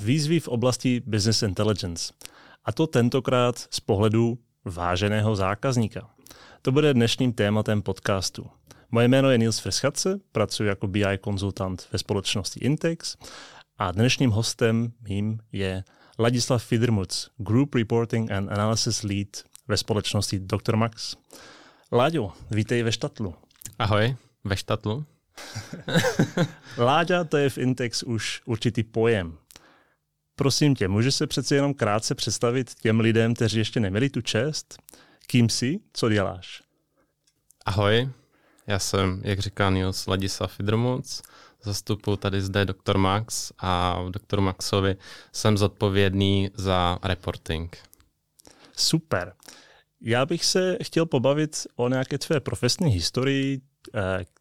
Výzvy v oblasti business intelligence. A to tentokrát z pohledu váženého zákazníka. To bude dnešním tématem podcastu. Moje jméno je Nils Freschatze, pracuji jako BI konzultant ve společnosti Intex a dnešním hostem mým je Ladislav Fidrmuc, Group Reporting and Analysis Lead ve společnosti Dr. Max. Láďo, vítej ve Štatlu. Ahoj, ve Štatlu. Láďa to je v Intex už určitý pojem. Prosím tě, můžeš se přeci jenom krátce představit těm lidem, kteří ještě neměli tu čest? Kým jsi? Co děláš? Ahoj, já jsem, jak říká Nils, Ladislav Fidrmuc, zastupuji tady zde Dr. Max a v Dr. Maxovi jsem zodpovědný za reporting. Super. Já bych se chtěl pobavit o nějaké tvé profesní historii,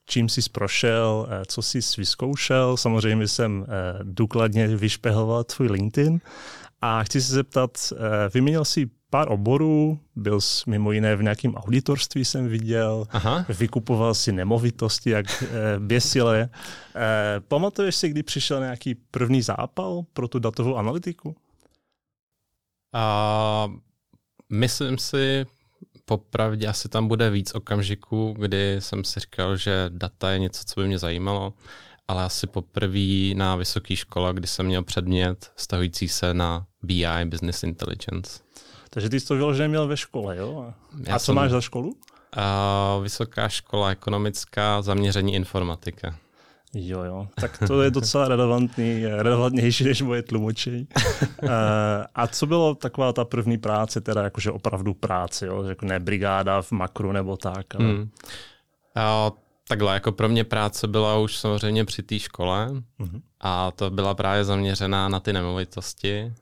čím jsi prošel, eh, co jsi vyzkoušel. Samozřejmě jsem eh, důkladně vyšpehoval tvůj LinkedIn a chci se zeptat, vyměnil jsi pár oborů, byl jsi mimo jiné v nějakém auditorství jsem viděl, Aha. vykupoval si nemovitosti jak běsile. Pamatuješ si, kdy přišel nějaký první zápal pro tu datovou analytiku? Uh, myslím si, popravdě asi tam bude víc okamžiků, kdy jsem si říkal, že data je něco, co by mě zajímalo, ale asi poprvé na vysoké škole, kdy jsem měl předmět stahující se na BI, Business Intelligence. Takže ty jsi to vyloženě měl ve škole, jo? A Já co jsem, máš za školu? Uh, vysoká škola ekonomická, zaměření informatika. Jo, jo, tak to je docela relevantní, relevantnější než moje tlumočení. uh, a co bylo taková ta první práce, teda jakože opravdu práce, jo? Jako ne brigáda v makru nebo tak? Ale... Hmm. Uh, takhle, jako pro mě práce byla už samozřejmě při té škole uh-huh. a to byla právě zaměřená na ty nemovitosti,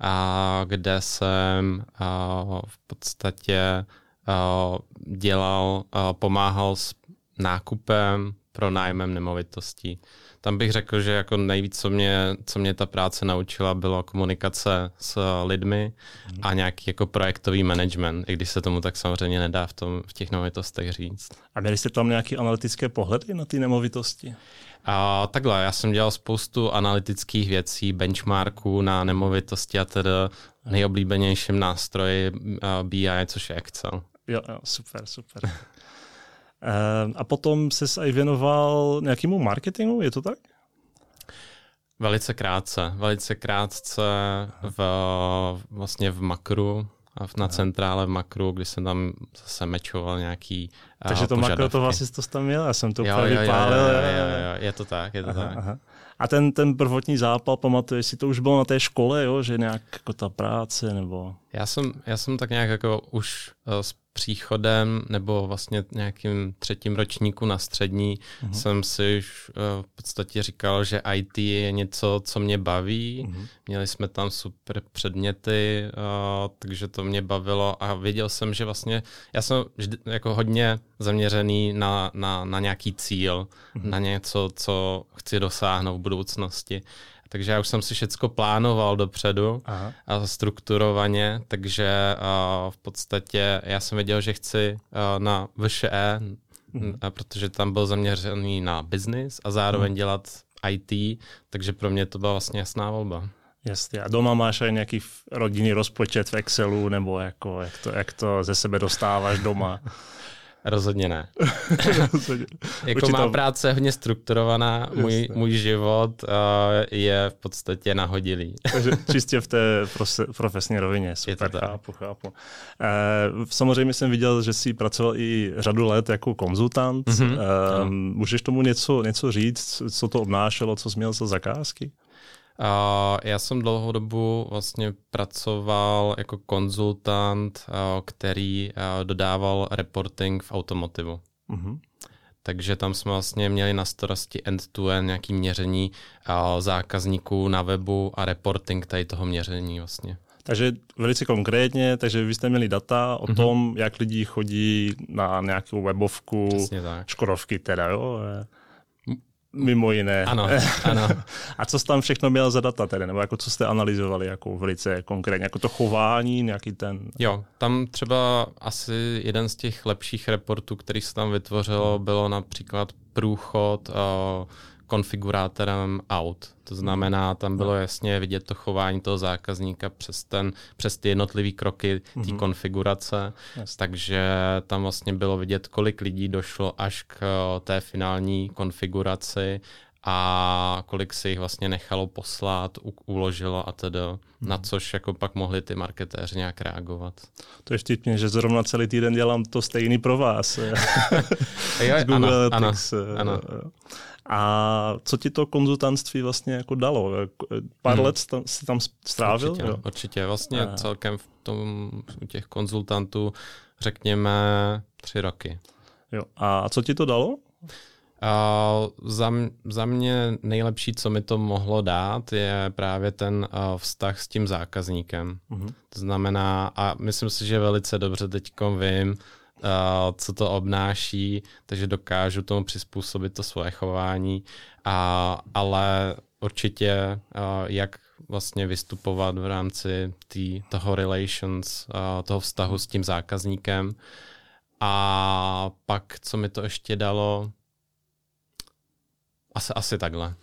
a kde jsem uh, v podstatě uh, dělal, uh, pomáhal s nákupem, pronájmem nemovitostí. Tam bych řekl, že jako nejvíc, co mě, co mě ta práce naučila, bylo komunikace s lidmi mm. a nějaký jako projektový management, i když se tomu tak samozřejmě nedá v, tom, v těch nemovitostech říct. A měli jste tam nějaké analytické pohledy na ty nemovitosti? A takhle, já jsem dělal spoustu analytických věcí, benchmarků na nemovitosti a tedy nejoblíbenějším nástroji BI, což je Excel. Jo, jo, super, super. Ehm, a potom se i věnoval nějakému marketingu, je to tak? Velice krátce, velice krátce v, vlastně v makru, na centrále v makru, kdy jsem tam zase mečoval nějaký Takže to požadavky. makro, to vlastně to tam měl, já jsem to úplně vypálil. Jo, jo, jo, jo, je to tak, je to aha, tak. Aha. A ten, ten prvotní zápal, pamatuješ si, to už bylo na té škole, jo? že nějak jako ta práce nebo... Já jsem, já jsem tak nějak jako už uh, příchodem nebo vlastně nějakým třetím ročníku na střední uh-huh. jsem si už uh, v podstatě říkal, že IT je něco, co mě baví. Uh-huh. Měli jsme tam super předměty, uh, takže to mě bavilo a věděl jsem, že vlastně já jsem vždy, jako hodně zaměřený na, na, na nějaký cíl, uh-huh. na něco, co chci dosáhnout v budoucnosti. Takže já už jsem si všechno plánoval dopředu Aha. a strukturovaně, takže uh, v podstatě já jsem věděl, že chci uh, na VŠE, mhm. protože tam byl zaměřený na business a zároveň mhm. dělat IT, takže pro mě to byla vlastně jasná volba. Jasně. A doma máš aj nějaký rodinný rozpočet v Excelu, nebo jako, jak, to, jak to ze sebe dostáváš doma? Rozhodně ne. jako Určitě má práce hodně strukturovaná, můj, můj život uh, je v podstatě nahodilý. Takže čistě v té profesní rovině, super, chápu, chápu. Uh, samozřejmě jsem viděl, že jsi pracoval i řadu let jako konzultant. Mm-hmm. Uh, můžeš tomu něco, něco říct, co to obnášelo, co jsi měl za zakázky? Já jsem dlouhou dobu vlastně pracoval jako konzultant, který dodával reporting v automotivu. Mm-hmm. Takže tam jsme vlastně měli na starosti end-to-end nějaký měření zákazníků na webu a reporting tady toho měření vlastně. Takže velice konkrétně, takže vy jste měli data o mm-hmm. tom, jak lidi chodí na nějakou webovku Škodovky teda, jo? Mimo jiné. Ano, ano. a co jste tam všechno měl za data tedy, nebo jako co jste analyzovali jako velice konkrétně, jako to chování, nějaký ten... Jo, tam třeba asi jeden z těch lepších reportů, který se tam vytvořilo, bylo například průchod uh, konfigurátorem aut. To znamená, tam bylo jasně vidět to chování toho zákazníka přes, ten, přes ty jednotlivé kroky té mm-hmm. konfigurace. Yes. Takže tam vlastně bylo vidět, kolik lidí došlo až k té finální konfiguraci a kolik si jich vlastně nechalo poslat, uložilo a tedy, hmm. na mhm. což jako pak mohli ty marketéři nějak reagovat. To je vtipně, že zrovna celý týden dělám to stejný pro vás. jo, ano, ano, ano. A co ti to konzultantství vlastně jako dalo? Pár hmm. let jsi tam strávil? Určitě, jo? určitě. Vlastně a... celkem v tom, u těch konzultantů řekněme tři roky. Jo. A co ti to dalo? Uh, za, za mě nejlepší, co mi to mohlo dát, je právě ten uh, vztah s tím zákazníkem. Uh-huh. To znamená, a myslím si, že velice dobře teď vím, co to obnáší, takže dokážu tomu přizpůsobit to svoje chování, a, ale určitě uh, jak vlastně vystupovat v rámci tý, toho relations, uh, toho vztahu s tím zákazníkem. A pak, co mi to ještě dalo, asi, asi takhle.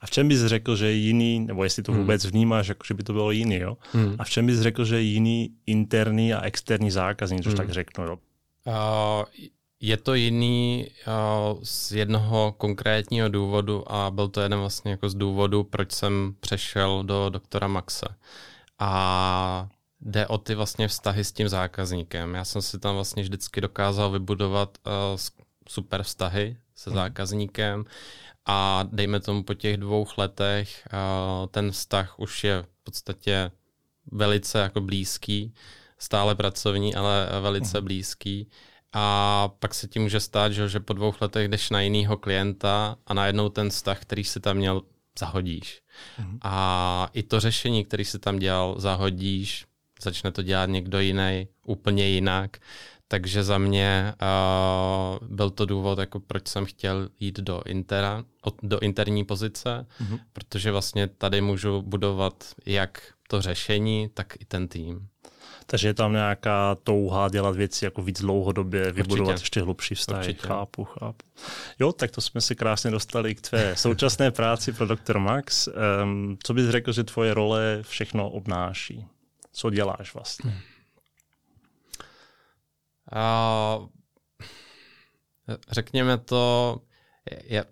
A v čem bys řekl, že je jiný, nebo jestli to hmm. vůbec vnímáš, jako že by to bylo jiný, jo? Hmm. A v čem bys řekl, že je jiný interní a externí zákazník, což hmm. tak řeknu, jo? Uh, je to jiný uh, z jednoho konkrétního důvodu a byl to jeden vlastně jako z důvodů, proč jsem přešel do doktora Maxe. A jde o ty vlastně vztahy s tím zákazníkem. Já jsem si tam vlastně vždycky dokázal vybudovat uh, super vztahy se hmm. zákazníkem a dejme tomu po těch dvou letech ten vztah už je v podstatě velice jako blízký, stále pracovní, ale velice uh-huh. blízký. A pak se ti může stát, že, že po dvou letech jdeš na jiného klienta a najednou ten vztah, který si tam měl, zahodíš. Uh-huh. A i to řešení, který si tam dělal, zahodíš, začne to dělat někdo jiný, úplně jinak. Takže za mě uh, byl to důvod, jako proč jsem chtěl jít do, intera, do interní pozice, mm-hmm. protože vlastně tady můžu budovat jak to řešení, tak i ten tým. Takže je tam nějaká touha dělat věci jako víc dlouhodobě, vybudovat Určitě. ještě hlubší vztahy. Určitě. Chápu, chápu. Jo, tak to jsme si krásně dostali k tvé současné práci pro Dr. Max. Um, co bys řekl, že tvoje role všechno obnáší? Co děláš vlastně? Hmm. Uh, řekněme to,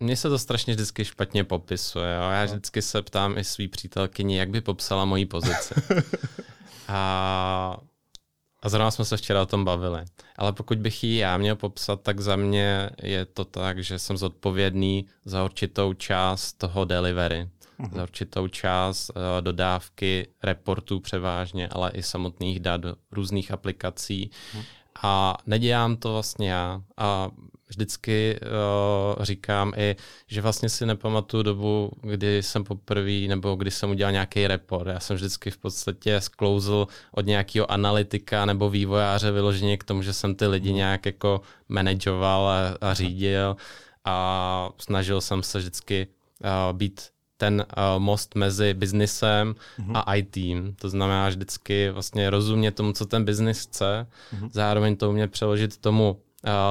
mně se to strašně vždycky špatně popisuje. Jo? Já no. vždycky se ptám i svý přítelkyni, jak by popsala moji pozici. a, a zrovna jsme se včera o tom bavili. Ale pokud bych ji já měl popsat, tak za mě je to tak, že jsem zodpovědný za určitou část toho delivery. Uh-huh. Za určitou část uh, dodávky reportů převážně, ale i samotných dat různých aplikací. Uh-huh a nedělám to vlastně já. A vždycky uh, říkám i, že vlastně si nepamatuju dobu, kdy jsem poprvé nebo kdy jsem udělal nějaký report. Já jsem vždycky v podstatě sklouzl od nějakého analytika nebo vývojáře vyloženě k tomu, že jsem ty lidi nějak jako manažoval a, a řídil a snažil jsem se vždycky uh, být ten uh, most mezi biznisem mm-hmm. a IT. To znamená vždycky vlastně rozumět tomu, co ten biznis chce, mm-hmm. zároveň to umět přeložit tomu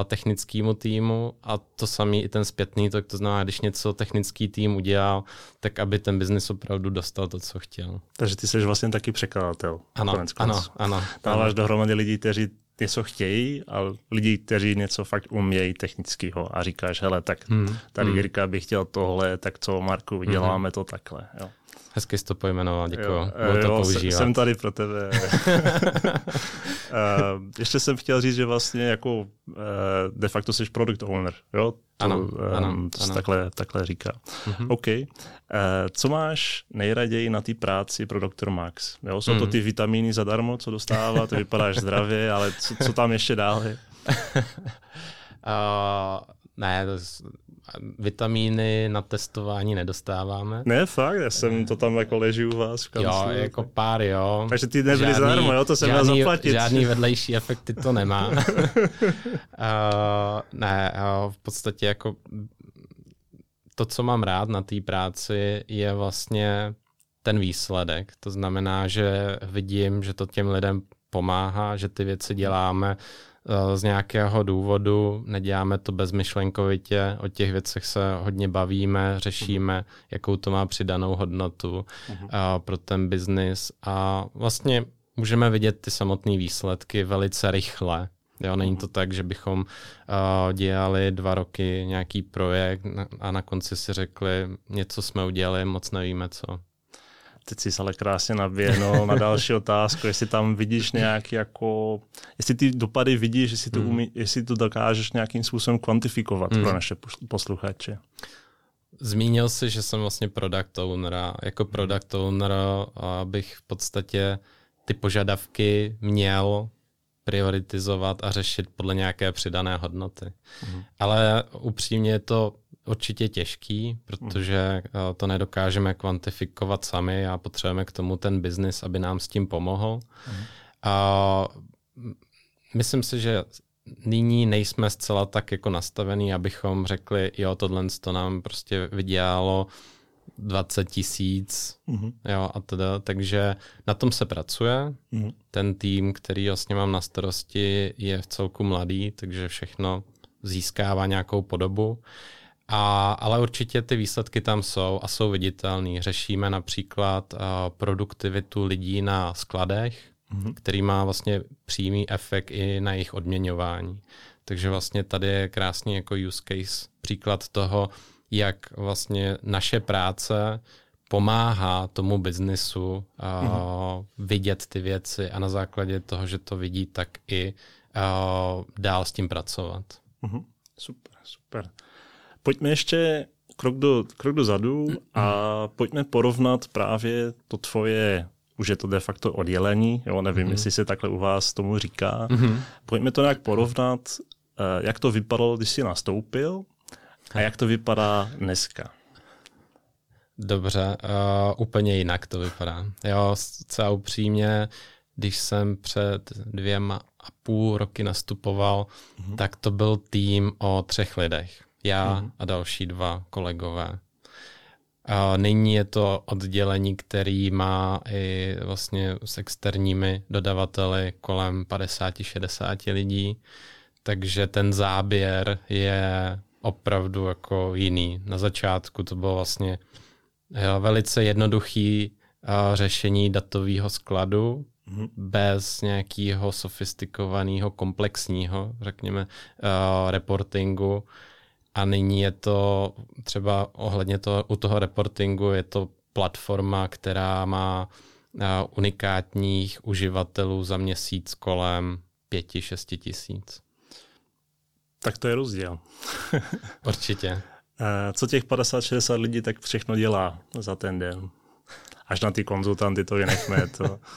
technickému týmu a to samý i ten zpětný, tak to znamená, když něco technický tým udělal, tak aby ten biznis opravdu dostal to, co chtěl. Takže ty jsi vlastně taky překladatel. Ano, ano, ano. Dáváš ano. dohromady lidí, kteří něco chtějí a lidi, kteří něco fakt umějí technického a říkáš, hele, tak hmm. tady hmm. Jirka by chtěl tohle, tak co Marku, děláme hmm. to takhle. Jo. Hezky jsi to pojmenoval, děkuji. Jo, Budu to jo, používat. Jsem tady pro tebe. uh, ještě jsem chtěl říct, že vlastně jako uh, de facto jsi product owner. Jo? To, ano, um, ano, to ano. Takhle, takhle říká. Mm-hmm. OK. Co máš nejraději na té práci pro Dr. Max? Jo? Jsou mm. to mhm. ty vitamíny zadarmo, co dostává, ty vypadáš zdravě, ale co, co tam ještě dále? uh, ne, to vitamíny na testování nedostáváme. Ne, fakt, já jsem to tam jako leží u vás v kanclu. Jo, jako pár, jo. Takže ty nebyly zadarmo, jo, to jsem měl zaplatit. Žádný vedlejší efekty to nemá. uh, ne, uh, v podstatě jako to, co mám rád na té práci, je vlastně ten výsledek. To znamená, že vidím, že to těm lidem pomáhá, že ty věci děláme z nějakého důvodu, neděláme to bezmyšlenkovitě, o těch věcech se hodně bavíme, řešíme, uh-huh. jakou to má přidanou hodnotu uh-huh. pro ten biznis a vlastně můžeme vidět ty samotné výsledky velice rychle. Jo, není to tak, že bychom uh, dělali dva roky nějaký projekt a na konci si řekli, něco jsme udělali, moc nevíme co. Teď jsi ale krásně naběhnul na další otázku, jestli tam vidíš nějaký jako, jestli ty dopady vidíš, jestli to, hmm. umí, jestli to dokážeš nějakým způsobem kvantifikovat hmm. pro naše posluchače. Zmínil jsi, že jsem vlastně product owner jako hmm. product owner bych v podstatě ty požadavky měl prioritizovat a řešit podle nějaké přidané hodnoty. Mm. Ale upřímně je to určitě těžký, protože mm. to nedokážeme kvantifikovat sami a potřebujeme k tomu ten biznis, aby nám s tím pomohl. Mm. A myslím si, že nyní nejsme zcela tak jako nastavený, abychom řekli, jo, tohle to nám prostě vydělalo 20 tisíc, mm-hmm. jo, a teda, takže na tom se pracuje. Mm-hmm. Ten tým, který vlastně mám na starosti, je v celku mladý, takže všechno získává nějakou podobu. A, ale určitě ty výsledky tam jsou a jsou viditelné. Řešíme například uh, produktivitu lidí na skladech, mm-hmm. který má vlastně přímý efekt i na jejich odměňování. Takže vlastně tady je krásný jako use case příklad toho, jak vlastně naše práce pomáhá tomu biznisu uh, mm-hmm. vidět ty věci a na základě toho, že to vidí, tak i uh, dál s tím pracovat. Mm-hmm. Super, super. Pojďme ještě krok, do, krok dozadu a pojďme porovnat právě to tvoje, už je to de facto oddělení, jo, nevím, mm-hmm. jestli se takhle u vás tomu říká. Mm-hmm. Pojďme to nějak porovnat, uh, jak to vypadalo, když jsi nastoupil a jak to vypadá dneska? Dobře, uh, úplně jinak to vypadá. Jo, celá upřímně, když jsem před dvěma a půl roky nastupoval, mm-hmm. tak to byl tým o třech lidech. Já mm-hmm. a další dva kolegové. Uh, nyní je to oddělení, který má i vlastně s externími dodavateli kolem 50-60 lidí, takže ten záběr je opravdu jako jiný. Na začátku to bylo vlastně jo, velice jednoduchý uh, řešení datového skladu mm-hmm. bez nějakého sofistikovaného, komplexního, řekněme, uh, reportingu. A nyní je to třeba ohledně toho, u toho reportingu je to platforma, která má uh, unikátních uživatelů za měsíc kolem pěti, šesti tisíc. Tak to je rozdíl. Určitě. Eh, co těch 50-60 lidí tak všechno dělá za ten den? Až na ty konzultanty to vynechme. To...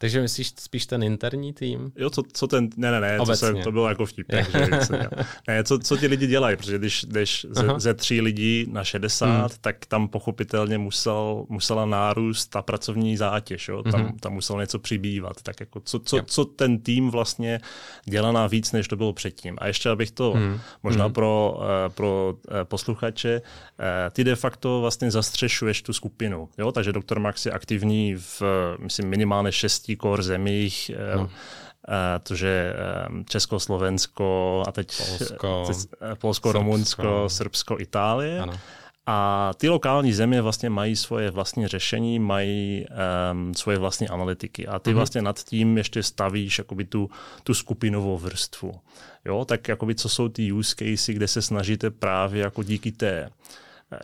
Takže myslíš spíš ten interní tým? Jo, co, co ten, ne, ne, ne, to, se, to bylo jako vtip. Takže, ne, co, co ti lidi dělají, protože když jdeš ze, ze tří lidí na 60, hmm. tak tam pochopitelně musel, musela nárůst ta pracovní zátěž, jo? Tam, hmm. tam musel něco přibývat. Tak jako co, co, co ten tým vlastně dělá na víc, než to bylo předtím. A ještě abych to hmm. možná hmm. pro, eh, pro eh, posluchače, eh, ty de facto vlastně zastřešuješ tu skupinu. Jo? Takže doktor Max je aktivní v, myslím, minimálně šesti šesti core zemích, no. to, že Česko, Slovensko a teď Polsko, Polsko Rumunsko, Srbsko, Itálie. Ano. A ty lokální země vlastně mají svoje vlastní řešení, mají um, svoje vlastní analytiky. A ty mm-hmm. vlastně nad tím ještě stavíš jakoby tu, tu skupinovou vrstvu. Jo, tak jakoby co jsou ty use casey, kde se snažíte právě jako díky té eh,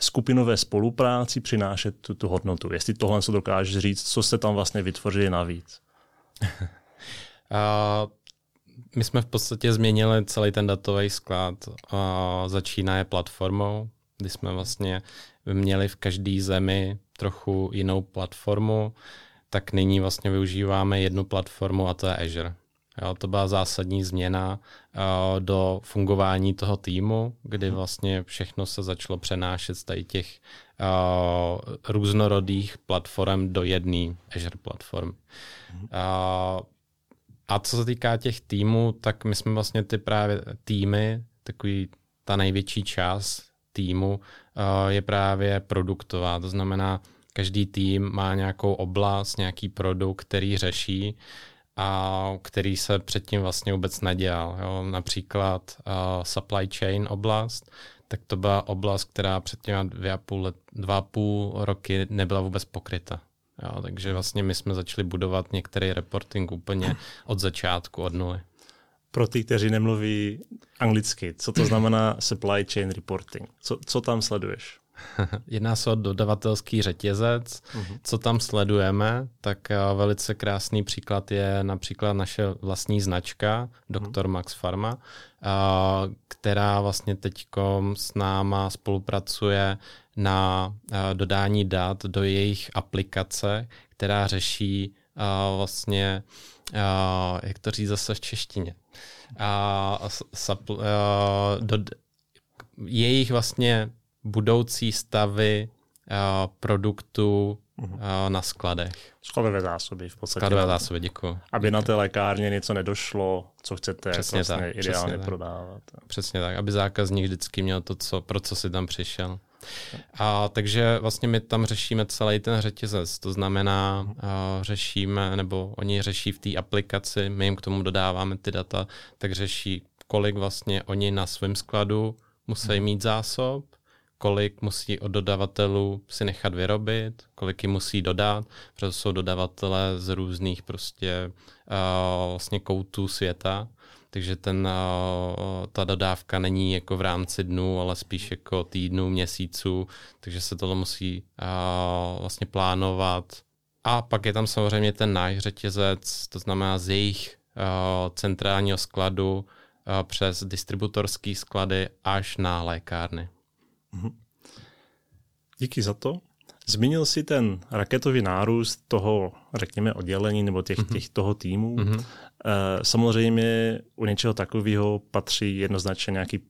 skupinové spolupráci přinášet tu, tu hodnotu. Jestli tohle co dokážeš říct, co jste tam vlastně vytvořili navíc. uh, my jsme v podstatě změnili celý ten datový sklad. Uh, začíná platformou, kdy jsme vlastně měli v každé zemi trochu jinou platformu, tak nyní vlastně využíváme jednu platformu a to je Azure. Jo, to byla zásadní změna uh, do fungování toho týmu, kdy mhm. vlastně všechno se začalo přenášet z tady těch uh, různorodých platform do jedné Azure platformy. Uh, a co se týká těch týmů, tak my jsme vlastně ty právě týmy, takový ta největší část týmu uh, je právě produktová. To znamená, každý tým má nějakou oblast, nějaký produkt, který řeší a který se předtím vlastně vůbec nedělal. Jo. Například uh, supply chain oblast, tak to byla oblast, která před těma dvě a půl, let, dva a půl roky nebyla vůbec pokryta. Jo, takže vlastně my jsme začali budovat některý reporting úplně od začátku, od nuly. Pro ty, kteří nemluví anglicky, co to znamená supply chain reporting? Co, co tam sleduješ? Jedná se o dodavatelský řetězec. Uh-huh. Co tam sledujeme, tak eh, velice krásný příklad je například naše vlastní značka, Dr. Uh-huh. Max Pharma, eh, která vlastně teď s náma spolupracuje na eh, dodání dat do jejich aplikace, která řeší vlastně, jak to říct zase v češtině, do, jejich vlastně budoucí stavy uh, produktů uh, na skladech. Skladové zásoby v podstatě. Skladové zásoby, děkuji. Aby děkuji. na té lékárně něco nedošlo, co chcete přesně vlastně tak, ideálně přesně prodávat. Tak. Přesně tak, aby zákazník vždycky měl to, co, pro co si tam přišel. A takže vlastně my tam řešíme celý ten řetězec, to znamená, uh, řešíme, nebo oni řeší v té aplikaci, my jim k tomu dodáváme ty data, tak řeší, kolik vlastně oni na svém skladu musí mít zásob, kolik musí od dodavatelů si nechat vyrobit, kolik jim musí dodat, protože jsou dodavatele z různých prostě uh, vlastně koutů světa, takže ten, uh, ta dodávka není jako v rámci dnů, ale spíš jako týdnů, měsíců, takže se tohle musí uh, vlastně plánovat. A pak je tam samozřejmě ten náš řetězec, to znamená z jejich uh, centrálního skladu přes distributorský sklady až na lékárny. Mhm. Díky za to. Zmínil si ten raketový nárůst toho, řekněme, oddělení nebo těch, mm-hmm. těch toho týmu. Mm-hmm. Samozřejmě u něčeho takového patří jednoznačně nějaký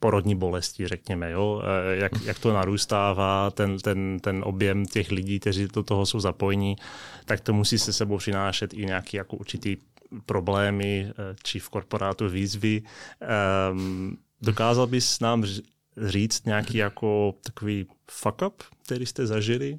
porodní bolesti, řekněme, jo? Jak, jak to narůstává, ten, ten, ten objem těch lidí, kteří do toho jsou zapojení, tak to musí se sebou přinášet i nějaký jako určitý problémy, eh, či v korporátu výzvy. Um, dokázal bys nám říct nějaký jako takový fuck up, který jste zažili?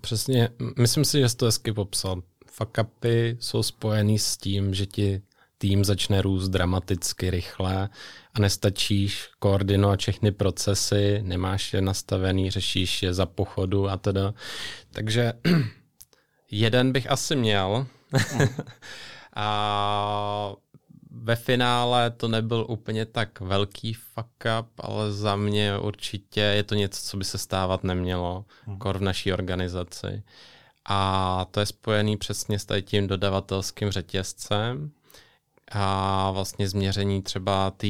Přesně, myslím si, že jsi to hezky popsal. Fuck upy jsou spojený s tím, že ti tým začne růst dramaticky rychle a nestačíš koordinovat všechny procesy, nemáš je nastavený, řešíš je za pochodu a teda. Takže jeden bych asi měl. a ve finále to nebyl úplně tak velký fuck up, ale za mě určitě je to něco, co by se stávat nemělo, hmm. kor v naší organizaci. A to je spojený přesně s tím dodavatelským řetězcem a vlastně změření třeba té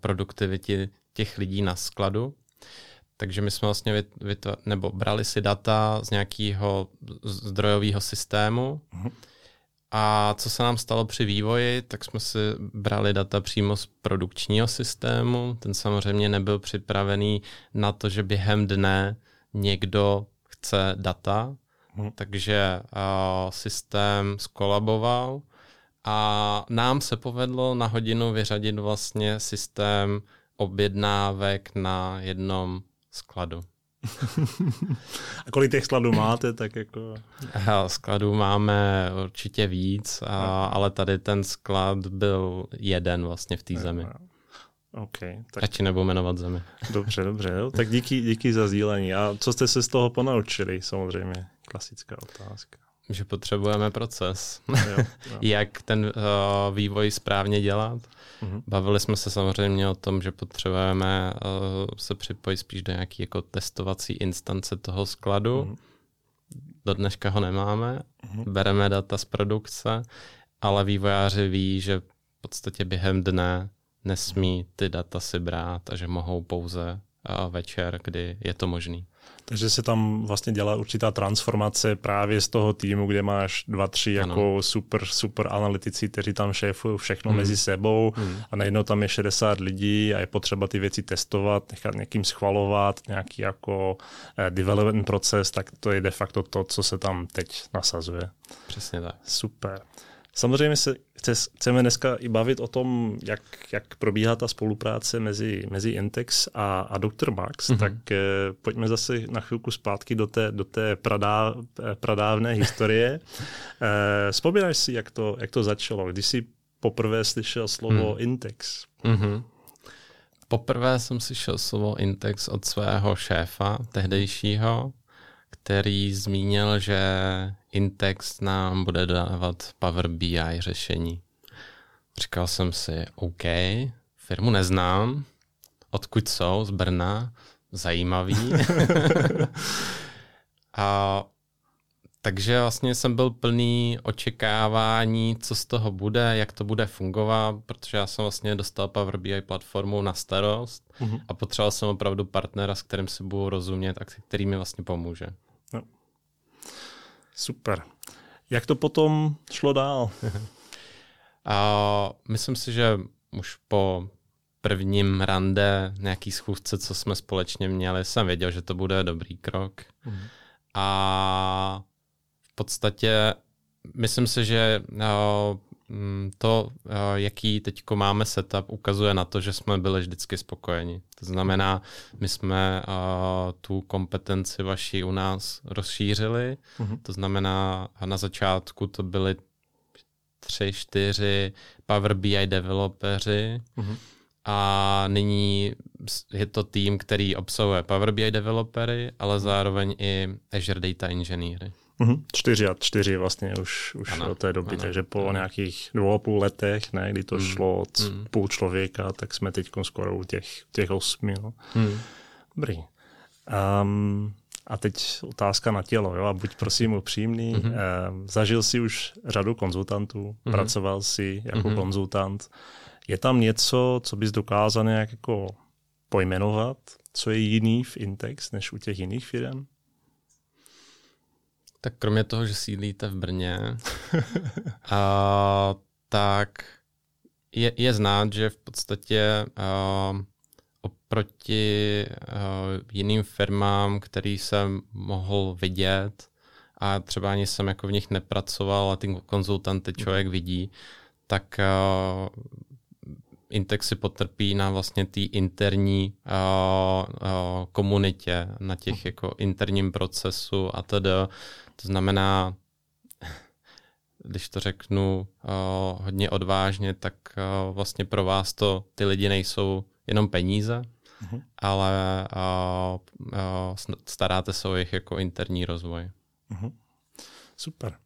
produktivity těch lidí na skladu. Takže my jsme vlastně vytvo- nebo brali si data z nějakého zdrojového systému, hmm a co se nám stalo při vývoji, tak jsme si brali data přímo z produkčního systému. Ten samozřejmě nebyl připravený na to, že během dne někdo chce data, hmm. takže uh, systém skolaboval a nám se povedlo na hodinu vyřadit vlastně systém objednávek na jednom skladu. a kolik těch skladů máte, tak jako... Skladů máme určitě víc, a, ale tady ten sklad byl jeden vlastně v té zemi. Okay, tak... Radši nebo jmenovat zemi. Dobře, dobře. Jo. Tak díky, díky za sdílení. A co jste se z toho ponaučili? Samozřejmě klasická otázka. Že potřebujeme proces. Jo, jo. Jak ten uh, vývoj správně dělat. Mm-hmm. Bavili jsme se samozřejmě o tom, že potřebujeme uh, se připojit spíš do nějaké jako testovací instance toho skladu. Mm-hmm. Do dneška ho nemáme, mm-hmm. bereme data z produkce, ale vývojáři ví, že v podstatě během dne nesmí ty data si brát a že mohou pouze uh, večer, kdy je to možný. Takže se tam vlastně dělá určitá transformace právě z toho týmu, kde máš dva, tři jako super, super analytici, kteří tam šéfují všechno hmm. mezi sebou hmm. a najednou tam je 60 lidí a je potřeba ty věci testovat, nechat někým schvalovat, nějaký jako eh, development proces, tak to je de facto to, co se tam teď nasazuje. Přesně tak. Super. Samozřejmě se chce, chceme dneska i bavit o tom, jak, jak probíhá ta spolupráce mezi, mezi Intex a, a Dr. Max, mm-hmm. tak eh, pojďme zase na chvilku zpátky do té, do té pradá, eh, pradávné historie. eh, vzpomínáš si, jak to, jak to začalo, když jsi poprvé slyšel slovo mm. Intex? Mm-hmm. Poprvé jsem slyšel slovo Intex od svého šéfa, tehdejšího, který zmínil, že Intex nám bude dávat Power BI řešení. Říkal jsem si, OK, firmu neznám, odkud jsou, z Brna, zajímavý. a takže vlastně jsem byl plný očekávání, co z toho bude, jak to bude fungovat, protože já jsem vlastně dostal Power BI platformu na starost mm-hmm. a potřeboval jsem opravdu partnera, s kterým si budu rozumět a který mi vlastně pomůže. No. Super. Jak to potom šlo dál? a myslím si, že už po prvním rande, nějaký schůzce, co jsme společně měli, jsem věděl, že to bude dobrý krok. Mm. A podstatě myslím si, že mm, to, eh, jaký teď máme setup, ukazuje na to, že jsme byli vždycky spokojeni. To znamená, my jsme eh, tu kompetenci vaši u nás rozšířili, mm-hmm. to znamená, na začátku to byly tři, čtyři Power BI developeři, mm-hmm. a nyní je to tým, který obsahuje Power BI developery, ale zároveň i Azure Data Engineery. Mm-hmm. Čtyři a čtyři vlastně už, už ano, od té doby, ano, takže po ano. nějakých dvou a půl letech, ne, kdy to mm. šlo od mm. půl člověka, tak jsme teď skoro u těch, těch osmi. No. Mm. Dobrý. Um, a teď otázka na tělo, jo, a buď prosím upřímný. Mm-hmm. Uh, zažil si už řadu konzultantů, mm-hmm. pracoval si jako mm-hmm. konzultant. Je tam něco, co bys dokázal nějak jako pojmenovat, co je jiný v Intex než u těch jiných firm? Tak kromě toho, že sídlíte v Brně, a, tak je, je znát, že v podstatě a, oproti a, jiným firmám, který jsem mohl vidět, a třeba ani jsem jako v nich nepracoval, a ty konzultanty člověk vidí, tak Intex si potrpí na vlastně té interní uh, uh, komunitě, na těch jako interním procesu a tedy. To znamená, když to řeknu uh, hodně odvážně, tak uh, vlastně pro vás to ty lidi nejsou jenom peníze, uh-huh. ale uh, uh, staráte se o jejich jako interní rozvoj. Uh-huh. Super.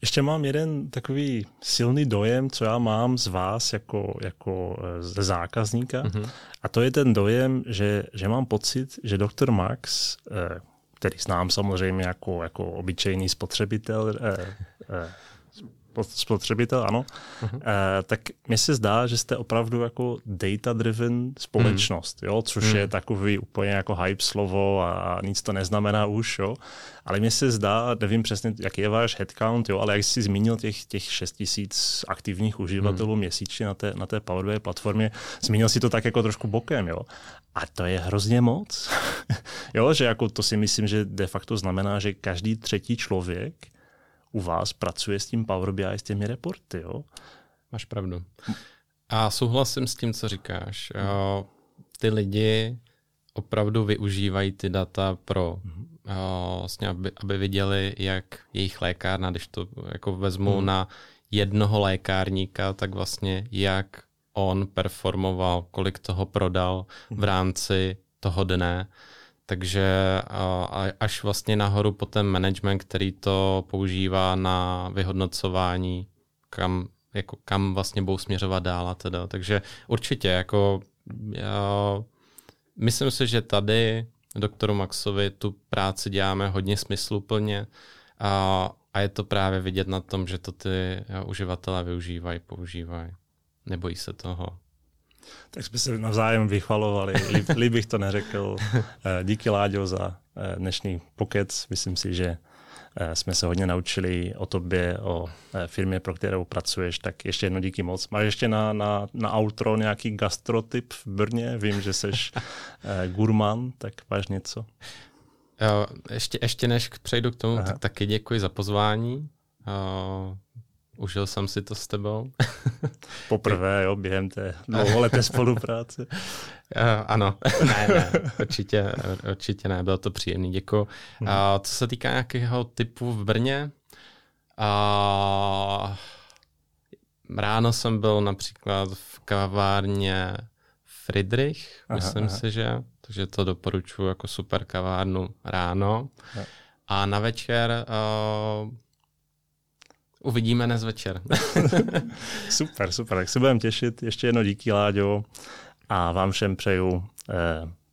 Ještě mám jeden takový silný dojem, co já mám z vás jako, jako eh, ze zákazníka. Mm-hmm. A to je ten dojem, že, že mám pocit, že doktor Max, eh, který znám samozřejmě jako, jako obyčejný spotřebitel, eh, spotřebitel, ano, uh-huh. eh, tak mně se zdá, že jste opravdu jako data-driven společnost, uh-huh. jo, což uh-huh. je takový úplně jako hype slovo a nic to neznamená už, jo. Ale mně se zdá, nevím přesně, jaký je váš headcount, jo, ale jak jsi zmínil těch, těch 6 tisíc aktivních uživatelů hmm. měsíčně na té, na té Power BI platformě, zmínil si to tak jako trošku bokem, jo. A to je hrozně moc. jo, že jako to si myslím, že de facto znamená, že každý třetí člověk u vás pracuje s tím Power BI, s těmi reporty, jo? Máš pravdu. A souhlasím s tím, co říkáš. Hmm. Ty lidi opravdu využívají ty data pro hmm. vlastně, aby, aby viděli, jak jejich lékárna, když to jako vezmu hmm. na jednoho lékárníka, tak vlastně jak on performoval, kolik toho prodal v mhm. rámci toho dne. Takže až vlastně nahoru po ten management, který to používá na vyhodnocování, kam, jako kam vlastně budou směřovat dál a teda. Takže určitě, jako já, myslím si, že tady doktoru Maxovi tu práci děláme hodně smysluplně a, a je to právě vidět na tom, že to ty uživatelé využívají, používají. Nebojí se toho. Tak jsme se navzájem vychvalovali. Líb, bych to neřekl. Eh, díky Láďo za eh, dnešní pokec. Myslím si, že eh, jsme se hodně naučili o tobě, o firmě, pro kterou pracuješ, tak ještě jedno díky moc. Máš ještě na, na, na outro nějaký gastrotyp v Brně? Vím, že jsi gurman, tak máš něco? Jo, ještě, ještě než přejdu k tomu, Aha. tak taky děkuji za pozvání. Užil jsem si to s tebou. Poprvé, jo, během té dlouholeté spolupráce. Uh, ano, ne, ne, určitě, určitě ne, bylo to příjemný, děkuji. Hmm. Uh, co se týká nějakého typu v Brně, uh, ráno jsem byl například v kavárně Friedrich, aha, myslím aha. si, že, takže to doporučuji jako super kavárnu ráno. Aha. A na večer uh, uvidíme dnes večer. super, super, tak se budeme těšit. Ještě jedno díky, Láďo. A vám všem přeju eh,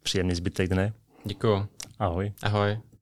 příjemný zbytek dne. Děkuju. Ahoj. Ahoj.